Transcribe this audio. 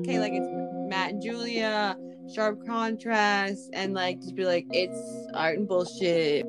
Okay, like it's Matt and Julia, sharp contrast, and like just be like, it's art and bullshit.